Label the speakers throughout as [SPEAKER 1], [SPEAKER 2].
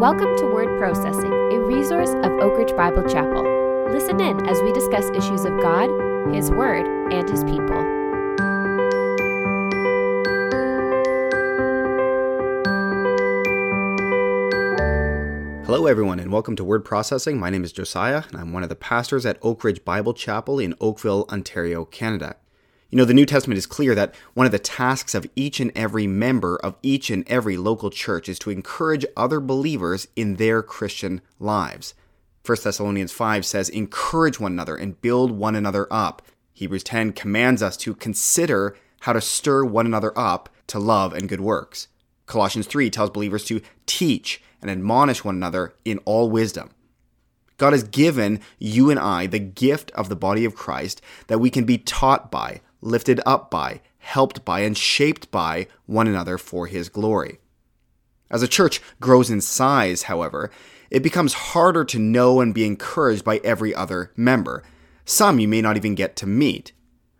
[SPEAKER 1] Welcome to Word Processing, a resource of Oak Ridge Bible Chapel. Listen in as we discuss issues of God, His Word, and His people.
[SPEAKER 2] Hello, everyone, and welcome to Word Processing. My name is Josiah, and I'm one of the pastors at Oak Ridge Bible Chapel in Oakville, Ontario, Canada. You know, the New Testament is clear that one of the tasks of each and every member of each and every local church is to encourage other believers in their Christian lives. 1 Thessalonians 5 says, Encourage one another and build one another up. Hebrews 10 commands us to consider how to stir one another up to love and good works. Colossians 3 tells believers to teach and admonish one another in all wisdom. God has given you and I the gift of the body of Christ that we can be taught by, lifted up by, helped by, and shaped by one another for His glory. As a church grows in size, however, it becomes harder to know and be encouraged by every other member. Some you may not even get to meet.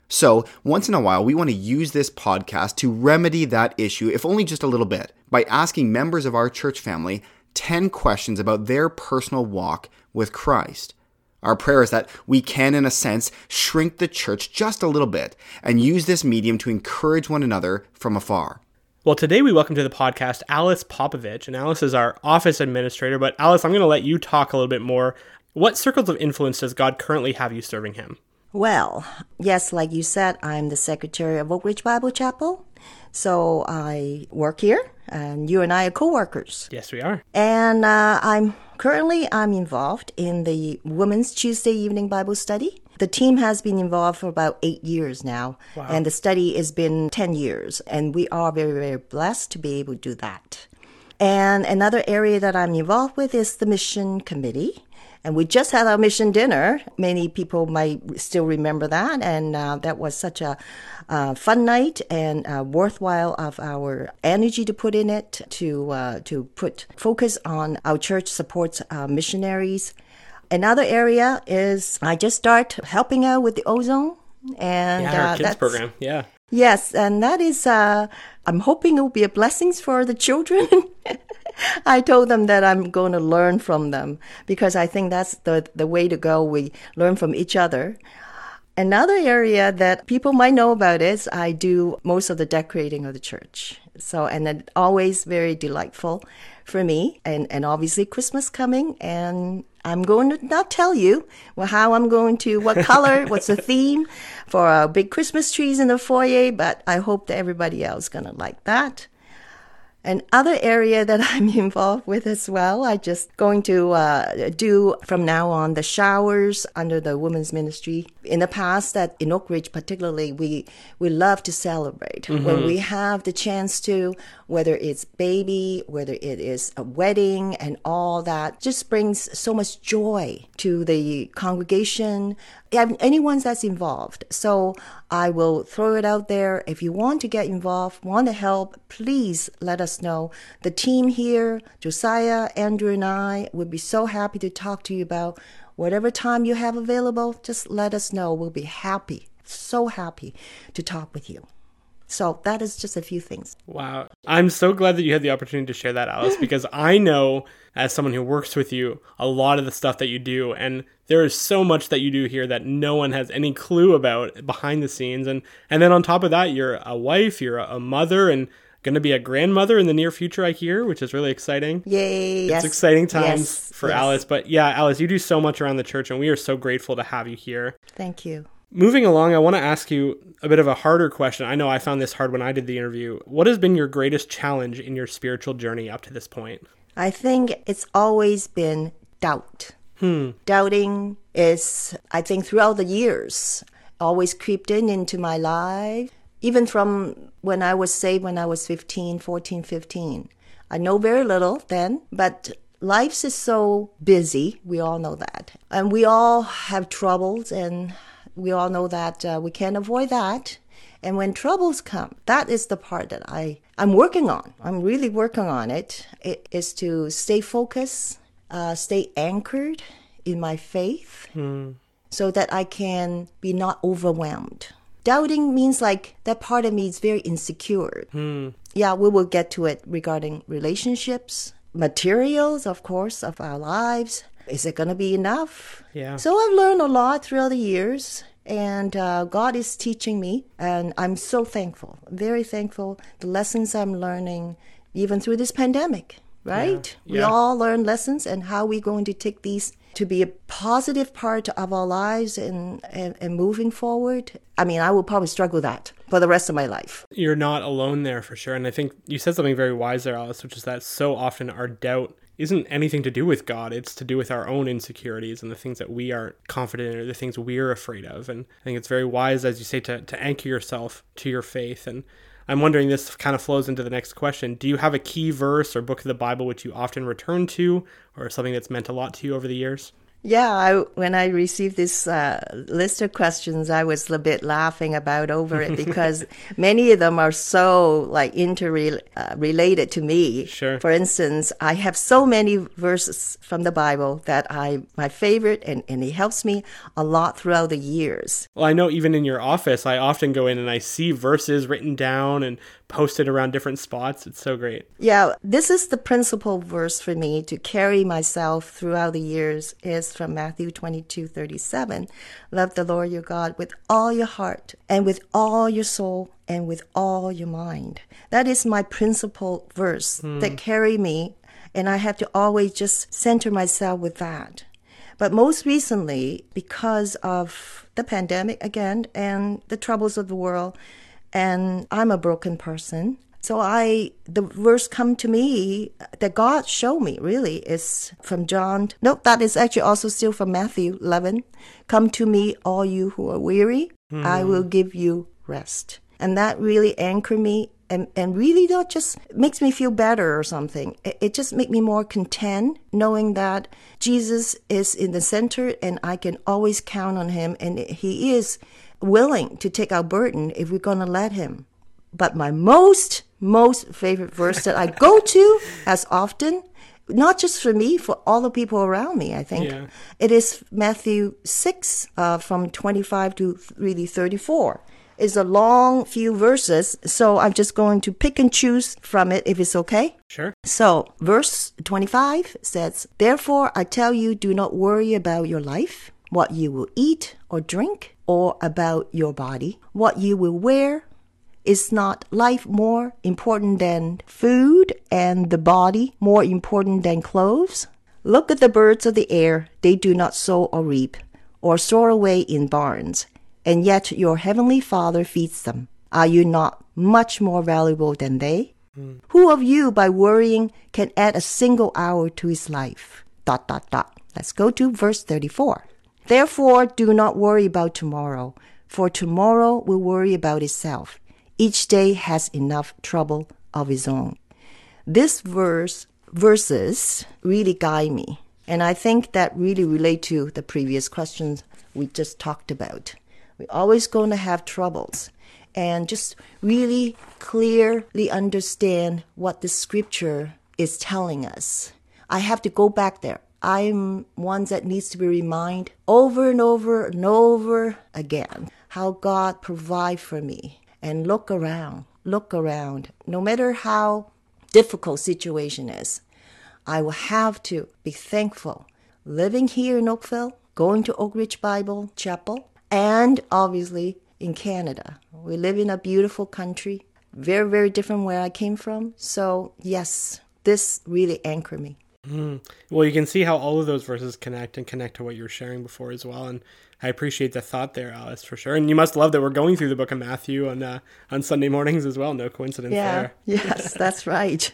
[SPEAKER 2] So, once in a while, we want to use this podcast to remedy that issue, if only just a little bit, by asking members of our church family 10 questions about their personal walk with Christ. Our prayer is that we can, in a sense, shrink the church just a little bit and use this medium to encourage one another from afar.
[SPEAKER 3] Well, today we welcome to the podcast Alice Popovich, and Alice is our office administrator. But Alice, I'm going to let you talk a little bit more. What circles of influence does God currently have you serving Him?
[SPEAKER 4] Well, yes, like you said, I'm the secretary of Oak Ridge Bible Chapel. So I work here, and you and I are co-workers.
[SPEAKER 3] Yes, we are.
[SPEAKER 4] And uh, I'm currently I'm involved in the Women's Tuesday Evening Bible Study. The team has been involved for about eight years now,
[SPEAKER 3] Wow.
[SPEAKER 4] and the study has been ten years, and we are very very blessed to be able to do that. And another area that I'm involved with is the mission committee. And we just had our mission dinner. Many people might still remember that. And uh, that was such a uh, fun night and uh, worthwhile of our energy to put in it to, uh, to put focus on our church supports uh, missionaries. Another area is I just start helping out with the ozone. And
[SPEAKER 3] Yeah, our
[SPEAKER 4] uh,
[SPEAKER 3] kids program. Yeah.
[SPEAKER 4] Yes, and that is, uh, I'm hoping it will be a blessing for the children. I told them that I'm going to learn from them because I think that's the, the way to go. We learn from each other. Another area that people might know about is I do most of the decorating of the church. So, and it's always very delightful for me. And, and obviously Christmas coming and I'm going to not tell you how I'm going to, what color, what's the theme for our big Christmas trees in the foyer, but I hope that everybody else is going to like that. Another area that I'm involved with as well, I just going to uh, do from now on the showers under the women's ministry. In the past, that in Oak Ridge particularly, we we love to celebrate when mm-hmm. we have the chance to, whether it's baby, whether it is a wedding, and all that, just brings so much joy to the congregation, and anyone that's involved. So I will throw it out there. If you want to get involved, want to help, please let us know. The team here, Josiah, Andrew, and I would be so happy to talk to you about whatever time you have available. Just let us know. We'll be happy, so happy to talk with you. So that is just a few things.
[SPEAKER 3] Wow. I'm so glad that you had the opportunity to share that, Alice, because I know as someone who works with you a lot of the stuff that you do. And there is so much that you do here that no one has any clue about behind the scenes. And, and then on top of that, you're a wife, you're a mother, and going to be a grandmother in the near future, I hear, which is really exciting.
[SPEAKER 4] Yay!
[SPEAKER 3] It's
[SPEAKER 4] yes,
[SPEAKER 3] exciting times
[SPEAKER 4] yes,
[SPEAKER 3] for
[SPEAKER 4] yes.
[SPEAKER 3] Alice. But yeah, Alice, you do so much around the church, and we are so grateful to have you here.
[SPEAKER 4] Thank you.
[SPEAKER 3] Moving along, I want to ask you a bit of a harder question. I know I found this hard when I did the interview. What has been your greatest challenge in your spiritual journey up to this point?
[SPEAKER 4] I think it's always been doubt. Hmm. Doubting is, I think, throughout the years, always creeped in into my life. Even from when I was saved when I was 15, 14, 15. I know very little then, but life is so busy. We all know that. And we all have troubles, and we all know that uh, we can't avoid that. And when troubles come, that is the part that I, I'm working on. I'm really working on it. It is to stay focused, uh, stay anchored in my faith so that I can be not overwhelmed. Doubting means like that part of me is very insecure. Yeah, we will get to it regarding relationships, materials, of course, of our lives. Is it going to be enough?
[SPEAKER 3] Yeah.
[SPEAKER 4] So I've learned a lot throughout the years, and uh, God is teaching me, and I'm so thankful, very thankful. The lessons I'm learning, even through this pandemic, right?
[SPEAKER 3] Yeah.
[SPEAKER 4] We
[SPEAKER 3] Yeah.
[SPEAKER 4] all learn lessons, and how we going to take these to be a positive part of our lives and, and, and moving forward. I mean, I will probably struggle with that for the rest of my life.
[SPEAKER 3] You're not alone there for sure. And I think you said something very wise there, Alice, which is that so often our doubt isn't anything to do with God. It's to do with our own insecurities and the things that we aren't confident in or the things we're afraid of. And I think it's very wise, as you say, to, to anchor yourself to your faith. And I'm wondering, this kind of flows into the next question. Do you have a key verse or book of the Bible which you often return to or something that's meant a lot to you over the years?
[SPEAKER 4] Yeah, I, when I received this uh, list of questions, I was a bit laughing about over it because many of them are so like interrelated uh, related to me.
[SPEAKER 3] Sure.
[SPEAKER 4] For instance, I have so many verses from the Bible that I my favorite, and, and it helps me a lot throughout the years.
[SPEAKER 3] Well, I know even in your office, I often go in and I see verses written down and posted around different spots. It's so great.
[SPEAKER 4] Yeah, this is the principal verse for me to carry myself throughout the years is from Matthew 22, 37. Love the Lord your God with all your heart and with all your soul and with all your mind. That is my principal verse hmm. that carry me and I have to always just center myself with that. But most recently, because of the pandemic again and the troubles of the world, and I'm a broken person. So I, the verse come to me that God showed me really is from John. No, that is actually also still from Matthew 11. Come to me, all you who are weary, I hmm. will give you rest. And that really anchor me and, and really not just makes me feel better or something. It, it just make me more content knowing that Jesus is in the center and I can always count on him and he is willing to take our burden if we're going to let him. But my most, most favorite verse that I go to as often, not just for me, for all the people around me, I think,
[SPEAKER 3] Yeah.
[SPEAKER 4] it is Matthew 6 uh, from 25 to really 34. It's a long few verses, so I'm just going to pick and choose from it if it's okay.
[SPEAKER 3] Sure.
[SPEAKER 4] So, verse 25 says, Therefore I tell you, do not worry about your life, what you will eat or drink, or about your body, what you will wear. Is not life more important than food and the body more important than clothes? Look at the birds of the air. They do not sow or reap or store away in barns, and yet your heavenly Father feeds them. Are you not much more valuable than they? Hmm. Who of you, by worrying, can add a single hour to his life? Dot, dot, dot. Let's go to verse 34. Therefore, do not worry about tomorrow, for tomorrow will worry about itself. Each day has enough trouble of its own. This verse, verses really guide me. And I think that really relate to the previous questions we just talked about. We're always going to have troubles. And just really clearly understand what the scripture is telling us. I have to go back there. I'm one that needs to be reminded over and over and over again how God provide for me and look around, look around. No matter how difficult situation is, I will have to be thankful. Living here in Oakville, going to Oak Ridge Bible Chapel, and obviously in Canada. We live in a beautiful country, very, very different where I came from. So, yes, this really anchored me.
[SPEAKER 3] Well, you can see how all of those verses connect and connect to what you were sharing before as well. And I appreciate the thought there, Alice, for sure. And you must love that we're going through the book of Matthew on uh, on Sunday mornings as well. No coincidence
[SPEAKER 4] Yeah,
[SPEAKER 3] there.
[SPEAKER 4] yes, that's right.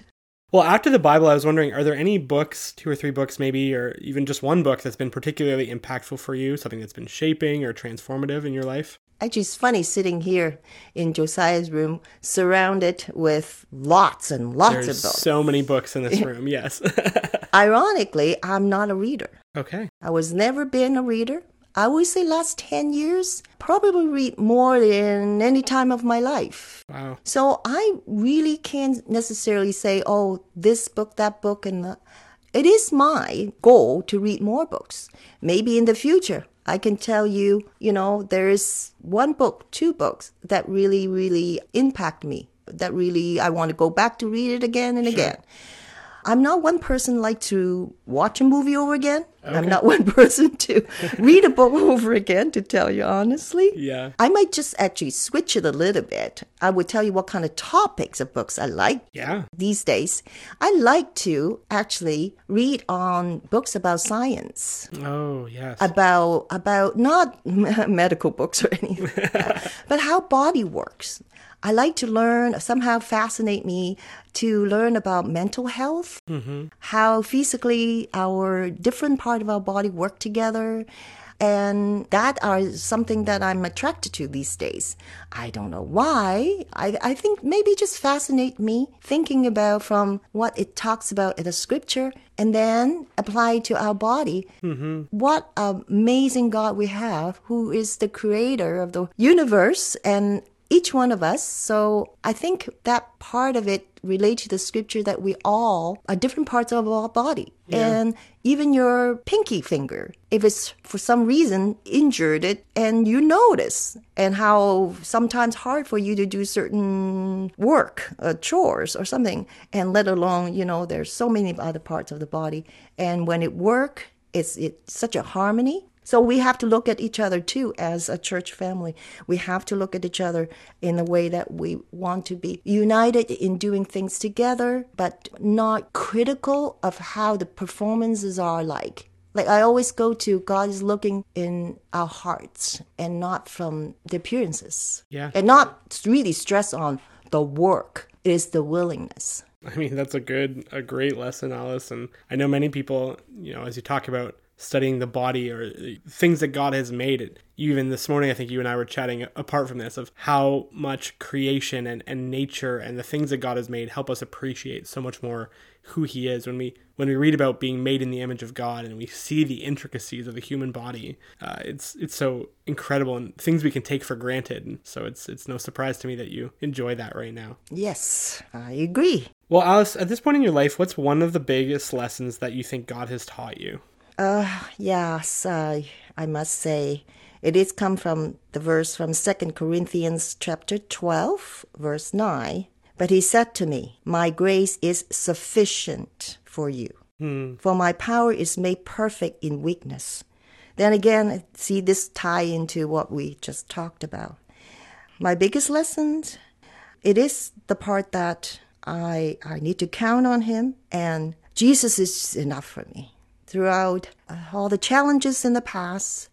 [SPEAKER 3] Well, after the Bible, I was wondering, are there any books, two or three books maybe, or even just one book that's been particularly impactful for you, something that's been shaping or transformative in your life?
[SPEAKER 4] Actually, it's funny sitting here in Josiah's room, surrounded with lots and lots
[SPEAKER 3] There's
[SPEAKER 4] of books.
[SPEAKER 3] so many books in this room. Yes.
[SPEAKER 4] Ironically, I'm not a reader.
[SPEAKER 3] okay.
[SPEAKER 4] I was never been a reader. I would say last 10 years, probably read more than any time of my life.
[SPEAKER 3] Wow.
[SPEAKER 4] So I really can't necessarily say, oh, this book, that book, and the... it is my goal to read more books. Maybe in the future, I can tell you, you know, there is one book, two books that really, really impact me. That really, I want to go back to read it again and again. I'm not one person like to watch a movie over again. I'm not one person to read a book over again, to tell you honestly.
[SPEAKER 3] Yeah.
[SPEAKER 4] I might just actually switch it a little bit. I would tell you what kind of topics of books I like
[SPEAKER 3] Yeah.
[SPEAKER 4] these days. I like to actually read on books about science
[SPEAKER 3] Oh, yes.
[SPEAKER 4] about about not medical books or anything, but how body works. I like to learn, somehow fascinate me to learn about mental health, how physically our different part of our body work together. And that are something that I'm attracted to these days. I don't know why. I, I think maybe just fascinate me thinking about from what it talks about in the scripture and then apply to our body. Mm-hmm. What amazing God we have, who is the creator of the universe and each one of us. So I think that part of it relates to the scripture that we all are different parts of our body. And even your pinky finger, if it's for some reason injured it and you notice and how sometimes hard for you to do certain work, uh, chores or something, and let alone, you know, there's so many other parts of the body. And when it work, it's, it's such a harmony. So we have to look at each other too as a church family. We have to look at each other in the way that we want to be united in doing things together, but not critical of how the performances are like. Like I always go to God is looking in our hearts and not from the appearances.
[SPEAKER 3] Yeah.
[SPEAKER 4] And not really stress on the work. It is the willingness.
[SPEAKER 3] I mean, that's a good, a great lesson, Alice. And I know many people, you know, as you talk about studying the body or things that God has made it. Even this morning, I think you and I were chatting apart from this of how much creation and, and nature and the things that God has made help us appreciate so much more who He is. When we when we read about being made in the image of God and we see the intricacies of the human body, uh, it's it's so incredible and things we can take for granted. And so it's it's no surprise to me that you enjoy that right now.
[SPEAKER 4] Yes, I agree.
[SPEAKER 3] Well, Alice, at this point in your life, what's one of the biggest lessons that you think God has taught you?
[SPEAKER 4] Uh, yes, uh, I must say it is come from the verse from Second Corinthians chapter 12, verse 9. But he said to me, My grace is sufficient for you, for my power is made perfect in weakness. Then again, see this tie into what we just talked about. My biggest lessons, it is the part that I I need to count on him and Jesus is enough for me throughout uh, all the challenges in the past.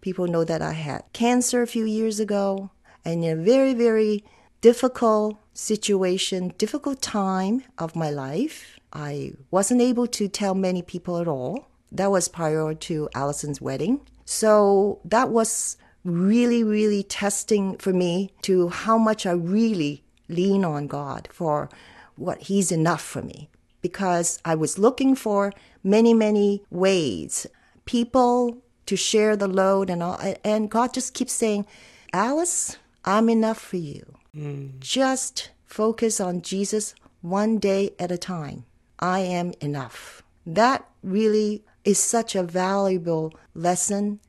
[SPEAKER 4] People know that I had cancer a few years ago and in a very, very difficult situation, difficult time of my life. I wasn't able to tell many people at all. That was prior to Allison's wedding. So that was really, really testing for me to how much I really lean on God for what He's enough for me because I was looking for many, many ways, people to share the load and all. And God just keeps saying, Alice, I'm enough for you. Mm. Just focus on Jesus one day at a time. I am enough. That really is such a valuable lesson.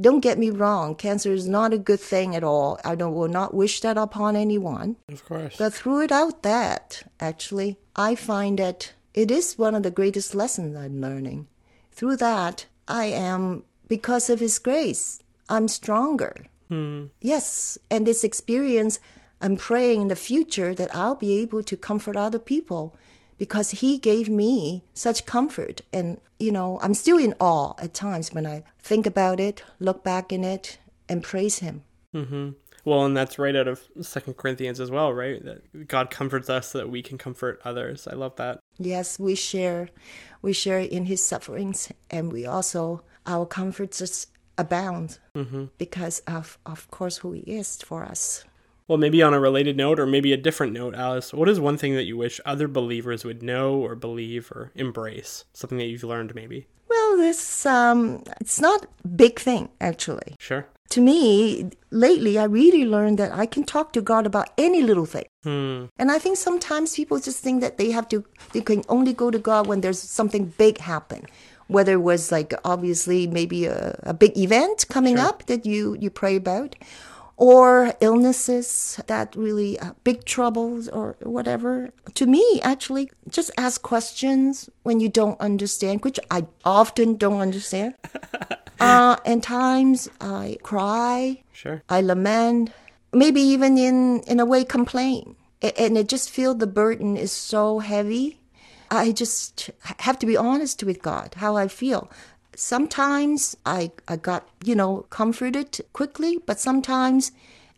[SPEAKER 4] Don't get me wrong, cancer is not a good thing at all. I don't, will not wish that upon anyone.
[SPEAKER 3] Of course.
[SPEAKER 4] But throughout that, actually, I find that it is one of the greatest lessons I'm learning. Through that, I am, because of His grace, I'm stronger. Yes, and this experience, I'm praying in the future that I'll be able to comfort other people because He gave me such comfort. And, you know, I'm still in awe at times when I think about it, look back in it, and praise Him.
[SPEAKER 3] Mm-hmm. Well, and that's right out of Second Corinthians as well, right? That God comforts us so that we can comfort others. I love that.
[SPEAKER 4] Yes, we share, we share in his sufferings, and we also our comforts abound mm-hmm. because of, of course, who he is for us.
[SPEAKER 3] Well, maybe on a related note, or maybe a different note, Alice. What is one thing that you wish other believers would know, or believe, or embrace? Something that you've learned, maybe.
[SPEAKER 4] This um, it's not big thing actually.
[SPEAKER 3] Sure.
[SPEAKER 4] To me, lately, I really learned that I can talk to God about any little thing.
[SPEAKER 3] Hmm.
[SPEAKER 4] And I think sometimes people just think that they have to, they can only go to God when there's something big happen. Whether it was like obviously maybe a, a big event coming up that you, you pray about, or illnesses that really uh, big troubles or whatever. To me, actually, just ask questions when you don't understand, which I often don't understand. uh, and times I cry,
[SPEAKER 3] Sure.
[SPEAKER 4] I lament, maybe even in in a way complain, and I just feel the burden is so heavy. I just have to be honest with God how I feel. Sometimes I I got you know comforted quickly, but sometimes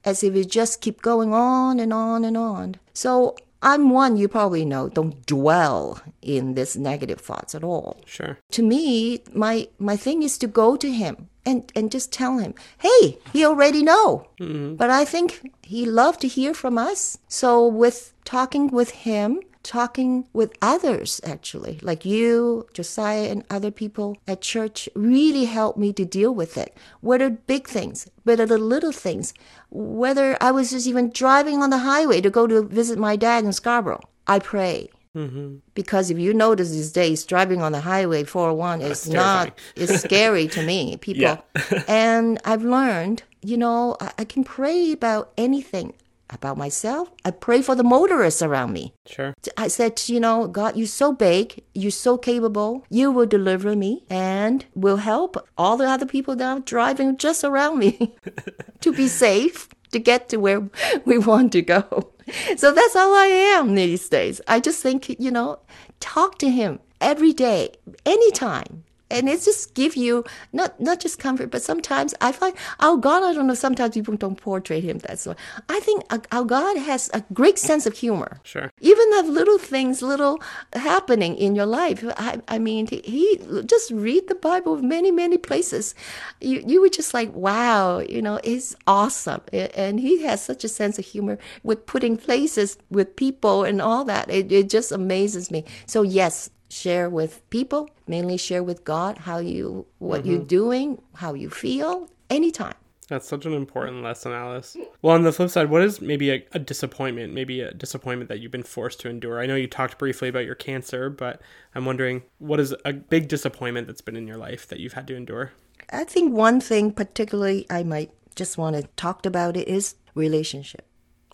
[SPEAKER 4] as if it just keep going on and on and on. So I'm one you probably know don't dwell in this negative thoughts at all
[SPEAKER 3] Sure.
[SPEAKER 4] to me, my my thing is to go to him and and just tell him, "Hey, he already know." Mm-hmm. But I think he loved to hear from us. So with talking with him, talking with others actually, like you, Josiah and other people at church really helped me to deal with it. Whether big things, whether the little things, whether I was just even driving on the highway to go to visit my dad in Scarborough. I pray. Mm-hmm. Because if you notice these days, driving on the highway 401 is not, it's scary to me, people. And I've learned, you know, I, I can pray about anything about myself. I pray for the motorists around me.
[SPEAKER 3] Sure.
[SPEAKER 4] I said, you know, God, you're so big, you're so capable, you will deliver me and will help all the other people that are driving just around me to be safe, to get to where we want to go. So that's all I am these days. I just think, you know, talk to Him every day, anytime. And it just give you not not just comfort, but sometimes I find our God. I don't know. Sometimes people don't portray Him that way. I think our God has a great sense of humor
[SPEAKER 3] Sure.
[SPEAKER 4] even the little things, little happening in your life. I, I mean, he, he just read the Bible many, many places. You, you were just like, wow, you know, it's awesome. And he has such a sense of humor with putting places with people and all that. It, it just amazes me. So yes, share with people, mainly share with God how you, what you're mm-hmm. doing, how you feel, anytime.
[SPEAKER 3] That's such an important lesson, Alice. Well, on the flip side, what is maybe a, a disappointment, maybe a disappointment that you've been forced to endure? I know you talked briefly about your cancer, but I'm wondering what is a big disappointment that's been in your life that you've had to endure?
[SPEAKER 4] I think one thing particularly I might just want to talk about it is relationship.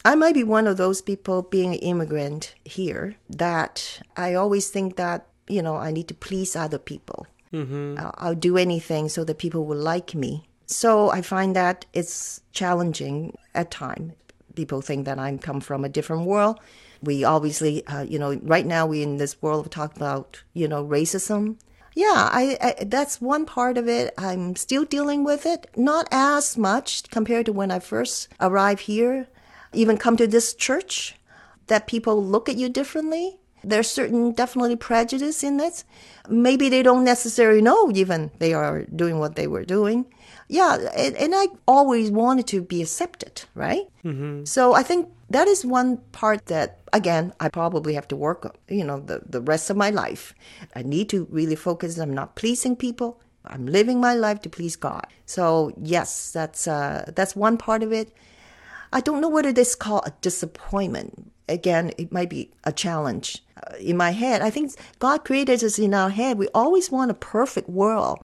[SPEAKER 4] I might be one of those people being an immigrant here that I always think that, you know, I need to please other people. Mm-hmm. I'll, I'll do anything so that people will like me. So I find that it's challenging at time. People think that I come from a different world. We obviously, uh, you know, right now we in this world we talk about, you know, racism. Yeah, I, I that's one part of it. I'm still dealing with it, not as much compared to when I first arrived here. Even come to this church, that people look at you differently. There's certain definitely prejudice in it. Maybe they don't necessarily know even they are doing what they were doing. Yeah, and, and I always wanted to be accepted, right? Mm-hmm. So I think that is one part that again I probably have to work on. You know, the the rest of my life, I need to really focus. I'm not pleasing people. I'm living my life to please God. So yes, that's uh, that's one part of it. I don't know whether this called a disappointment. Again, it might be a challenge. Uh, in my head, I think God created us in our head. We always want a perfect world,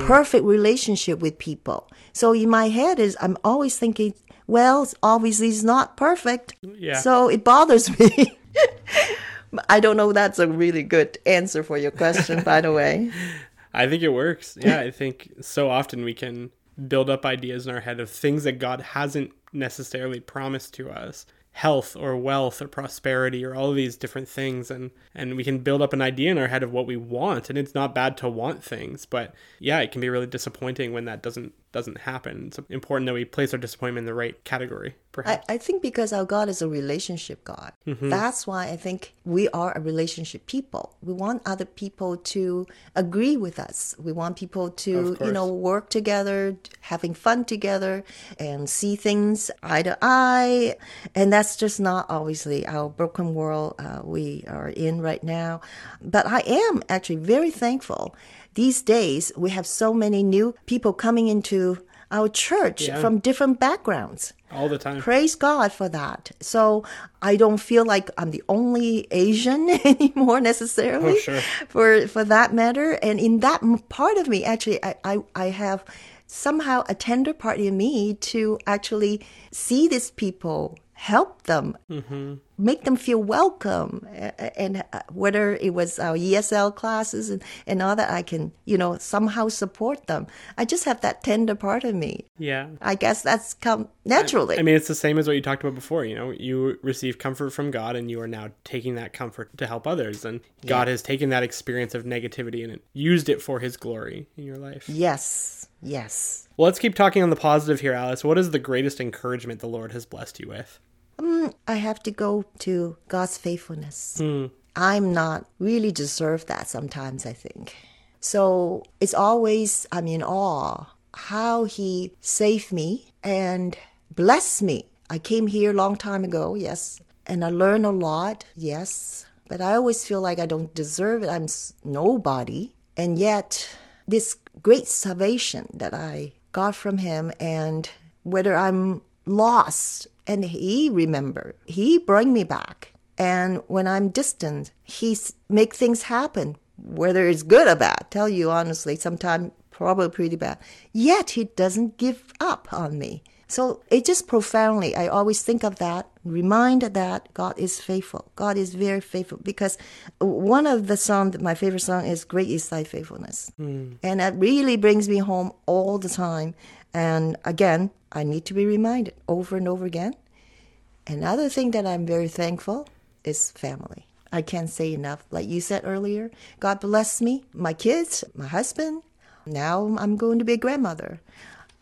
[SPEAKER 4] perfect relationship with people. So in my head is I'm always thinking, well, obviously it's not perfect.
[SPEAKER 3] Yeah.
[SPEAKER 4] So it bothers me. I don't know. That's a really good answer for your question, by the way.
[SPEAKER 3] I think it works. Yeah, I think so often we can build up ideas in our head of things that God hasn't necessarily promised to us health or wealth or prosperity or all of these different things. And and we can build up an idea in our head of what we want. And it's not bad to want things but yeah it can be really disappointing when that doesn't doesn't happen. It's important that we place our disappointment in the right category perhaps
[SPEAKER 4] I, I think because our God is a relationship God. That's why I think we are a relationship people. We want other people to agree with us. We want people to, you know, work together, having fun together, and see things eye to eye. And that's just not obviously our broken world uh, we are in right now. But I am actually very thankful. These days, we have so many new people coming into our church
[SPEAKER 3] Yeah.
[SPEAKER 4] from different backgrounds.
[SPEAKER 3] all the time
[SPEAKER 4] Praise God for that. So I don't feel like I'm the only Asian anymore necessarily
[SPEAKER 3] Oh, sure.
[SPEAKER 4] for for that matter. And in that part of me, actually, I, I, I have somehow a tender part in me to actually see these people help them, make them feel welcome. And uh, whether it was our ESL classes and, and all that, I can, you know, somehow support them. I just have that tender part of me.
[SPEAKER 3] Yeah.
[SPEAKER 4] I guess that's come naturally.
[SPEAKER 3] I mean, it's the same as what you talked about before. You know, you receive comfort from God, and you are now taking that comfort to help others. And God has taken that experience of negativity and used it for His glory in your life.
[SPEAKER 4] yes, yes.
[SPEAKER 3] Well, let's keep talking on the positive here, Alice. What is the greatest encouragement the Lord has blessed you with?
[SPEAKER 4] Mm, I have to go to God's faithfulness. Hmm. I'm not really deserve that sometimes, I think. So it's always, I'm in awe how He saved me and blessed me. I came here a long time ago, yes, and I learned a lot, yes, but I always feel like I don't deserve it. I'm nobody. And yet, this great salvation that I got from Him, and whether I'm lost and he remember he bring me back. And when i'm distant he make things happen. Whether it's good or bad tell you honestly sometimes probably pretty bad. Yet he doesn't give up on me. So it just profoundly i always think of that remind that god is faithful. God is very faithful because one of the songs my favorite song is great is thy faithfulness. Hmm. And that really brings me home all the time and again i need to be reminded over and over again Another thing that I'm very thankful is family. I can't say enough. Like you said earlier, God bless me, my kids, my husband. Now I'm going to be a grandmother.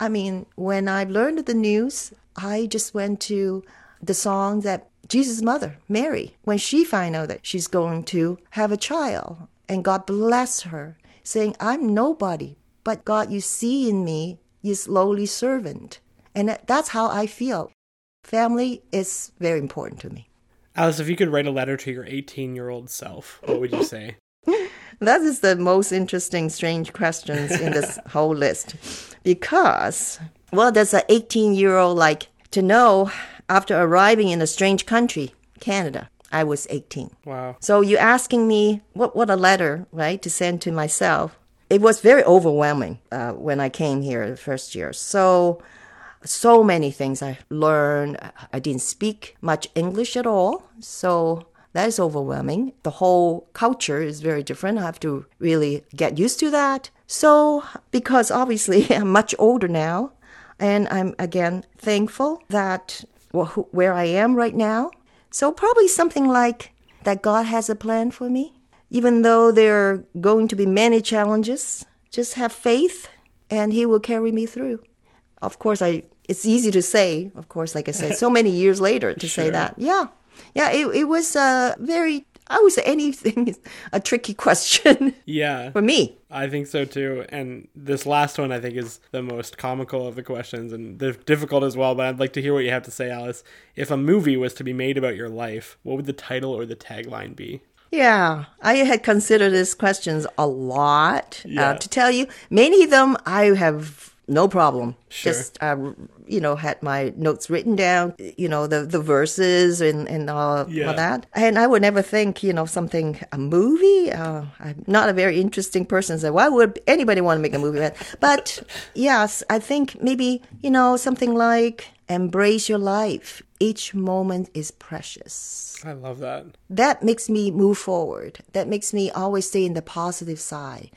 [SPEAKER 4] I mean, when I learned the news, I just went to the song that Jesus' mother, Mary, when she found out that she's going to have a child, and God bless her, saying, I'm nobody, but God, you see in me, this lowly servant. And that's how I feel. Family is very important to me.
[SPEAKER 3] Alice, if you could write a letter to your 18 year old self, what would you say?
[SPEAKER 4] That is the most interesting, strange questions in this whole list. Because, well, there's an 18 year old like to know after arriving in a strange country, Canada, I was 18.
[SPEAKER 3] Wow.
[SPEAKER 4] So you're asking me what what a letter, right, to send to myself. It was very overwhelming uh, when I came here the first year. So so many things I learned. I didn't speak much English at all, so that is overwhelming. The whole culture is very different. I have to really get used to that. So because obviously I'm much older now, and I'm again thankful that well, where I am right now. So probably something like that God has a plan for me, even though there are going to be many challenges. Just have faith, and He will carry me through. Of course, I. It's easy to say. Of course, like I said, so many years later to say that. Yeah, yeah. It it was a very. I would say anything is a tricky question
[SPEAKER 3] Yeah,
[SPEAKER 4] for me.
[SPEAKER 3] I think so too. And this last one, I think, is the most comical of the questions and the difficult as well. But I'd like to hear what you have to say, Alice. If a movie was to be made about your life, what would the title or the tagline be?
[SPEAKER 4] Yeah, I had considered these questions a lot.
[SPEAKER 3] Yeah.
[SPEAKER 4] Uh, to tell you, many of them I have no problem.
[SPEAKER 3] Sure.
[SPEAKER 4] Just uh, you know, had my notes written down. You know, the the verses and and all,
[SPEAKER 3] Yeah.
[SPEAKER 4] all that. And I would never think, you know, something a movie. Uh, I'm not a very interesting person, so why would anybody want to make a movie? But, but yes, I think maybe you know something like embrace your life. Each moment is precious
[SPEAKER 3] I love that.
[SPEAKER 4] that makes me move forward. That makes me always stay in the positive side.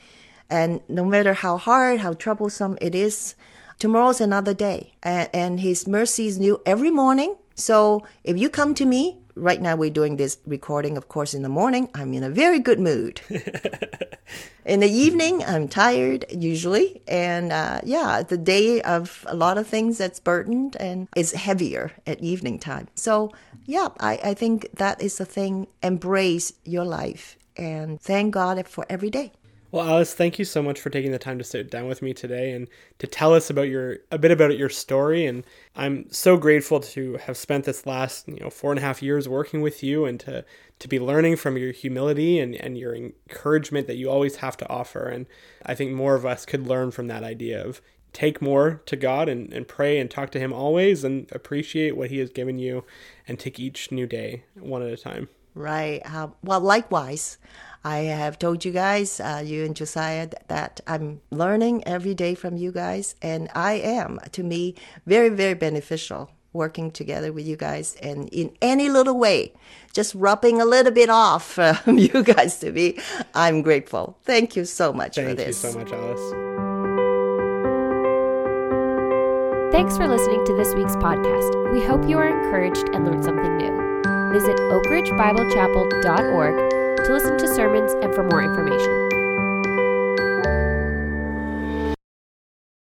[SPEAKER 4] And no matter how hard, how troublesome it is, tomorrow's another day. And, and His mercy is new every morning. So if you come to me, right now we're doing this recording, of course, in the morning, I'm in a very good mood. in the evening, I'm tired usually. And uh, yeah, the day of a lot of things that's burdened and is heavier at evening time. So yeah, I, I think that is the thing. Embrace your life and thank God for every day.
[SPEAKER 3] Well, Alice, thank you so much for taking the time to sit down with me today and to tell us about your a bit about your story. And I'm so grateful to have spent this last you know four and a half years working with you and to to be learning from your humility and, and your encouragement that you always have to offer. And I think more of us could learn from that idea of take more to God and, and pray and talk to Him always and appreciate what He has given you and take each new day one at a time.
[SPEAKER 4] Right. Uh, well, likewise, I have told you guys, uh, you and Josiah, that I'm learning every day from you guys, and I am, to me, very, very beneficial working together with you guys and in any little way just rubbing a little bit off from you guys to me i'm grateful thank you so much
[SPEAKER 3] Thank
[SPEAKER 4] for this thank you
[SPEAKER 3] so much, Alice.
[SPEAKER 1] Thanks for listening to this week's podcast. We hope you are encouraged and learned something new. Visit oakridgebiblechapel.org to listen to sermons and for more information.